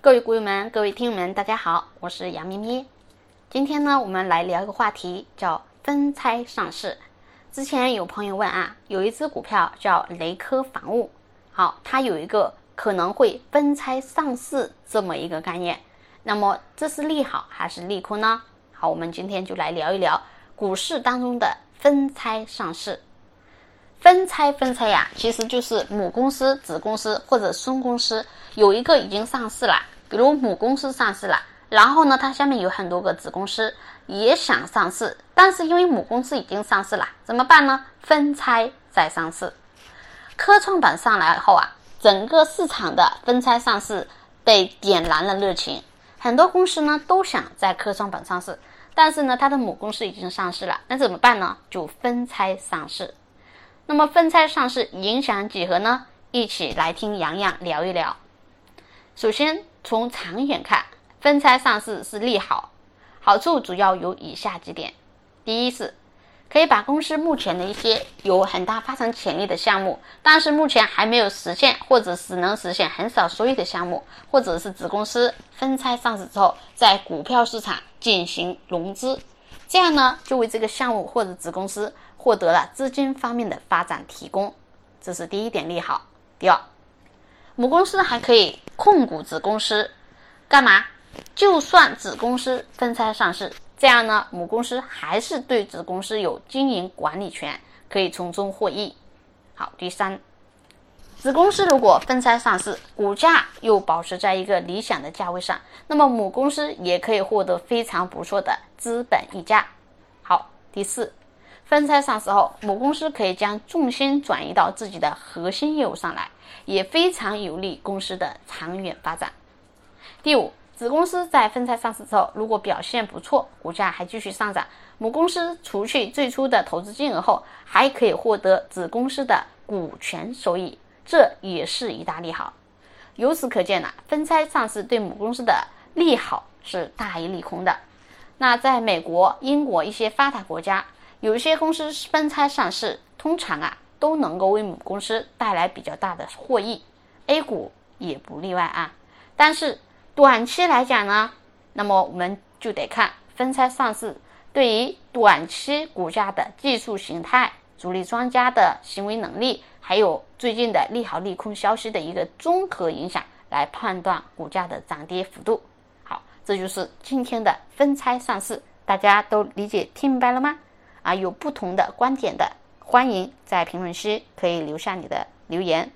各位股友们，各位听友们，大家好，我是杨咪咪。今天呢，我们来聊一个话题，叫分拆上市。之前有朋友问啊，有一只股票叫雷科防务，好，它有一个可能会分拆上市这么一个概念，那么这是利好还是利空呢？好，我们今天就来聊一聊股市当中的分拆上市。分拆分拆呀，其实就是母公司、子公司或者孙公司有一个已经上市了，比如母公司上市了，然后呢，它下面有很多个子公司也想上市，但是因为母公司已经上市了，怎么办呢？分拆再上市。科创板上来后啊，整个市场的分拆上市被点燃了热情，很多公司呢都想在科创板上市，但是呢，它的母公司已经上市了，那怎么办呢？就分拆上市。那么分拆上市影响几何呢？一起来听洋洋聊一聊。首先从长远看，分拆上市是利好，好处主要有以下几点：第一是可以把公司目前的一些有很大发展潜力的项目，但是目前还没有实现或者只能实现很少收益的项目，或者是子公司分拆上市之后，在股票市场进行融资，这样呢就为这个项目或者子公司。获得了资金方面的发展提供，这是第一点利好。第二，母公司还可以控股子公司，干嘛？就算子公司分拆上市，这样呢，母公司还是对子公司有经营管理权，可以从中获益。好，第三，子公司如果分拆上市，股价又保持在一个理想的价位上，那么母公司也可以获得非常不错的资本溢价。好，第四。分拆上市后，母公司可以将重心转移到自己的核心业务上来，也非常有利公司的长远发展。第五，子公司在分拆上市之后，如果表现不错，股价还继续上涨，母公司除去最初的投资金额后，还可以获得子公司的股权收益，这也是一大利好。由此可见呢，分拆上市对母公司的利好是大于利空的。那在美国、英国一些发达国家。有一些公司分拆上市，通常啊都能够为母公司带来比较大的获益，A 股也不例外啊。但是短期来讲呢，那么我们就得看分拆上市对于短期股价的技术形态、主力庄家的行为能力，还有最近的利好利空消息的一个综合影响来判断股价的涨跌幅度。好，这就是今天的分拆上市，大家都理解听明白了吗？啊，有不同的观点的，欢迎在评论区可以留下你的留言。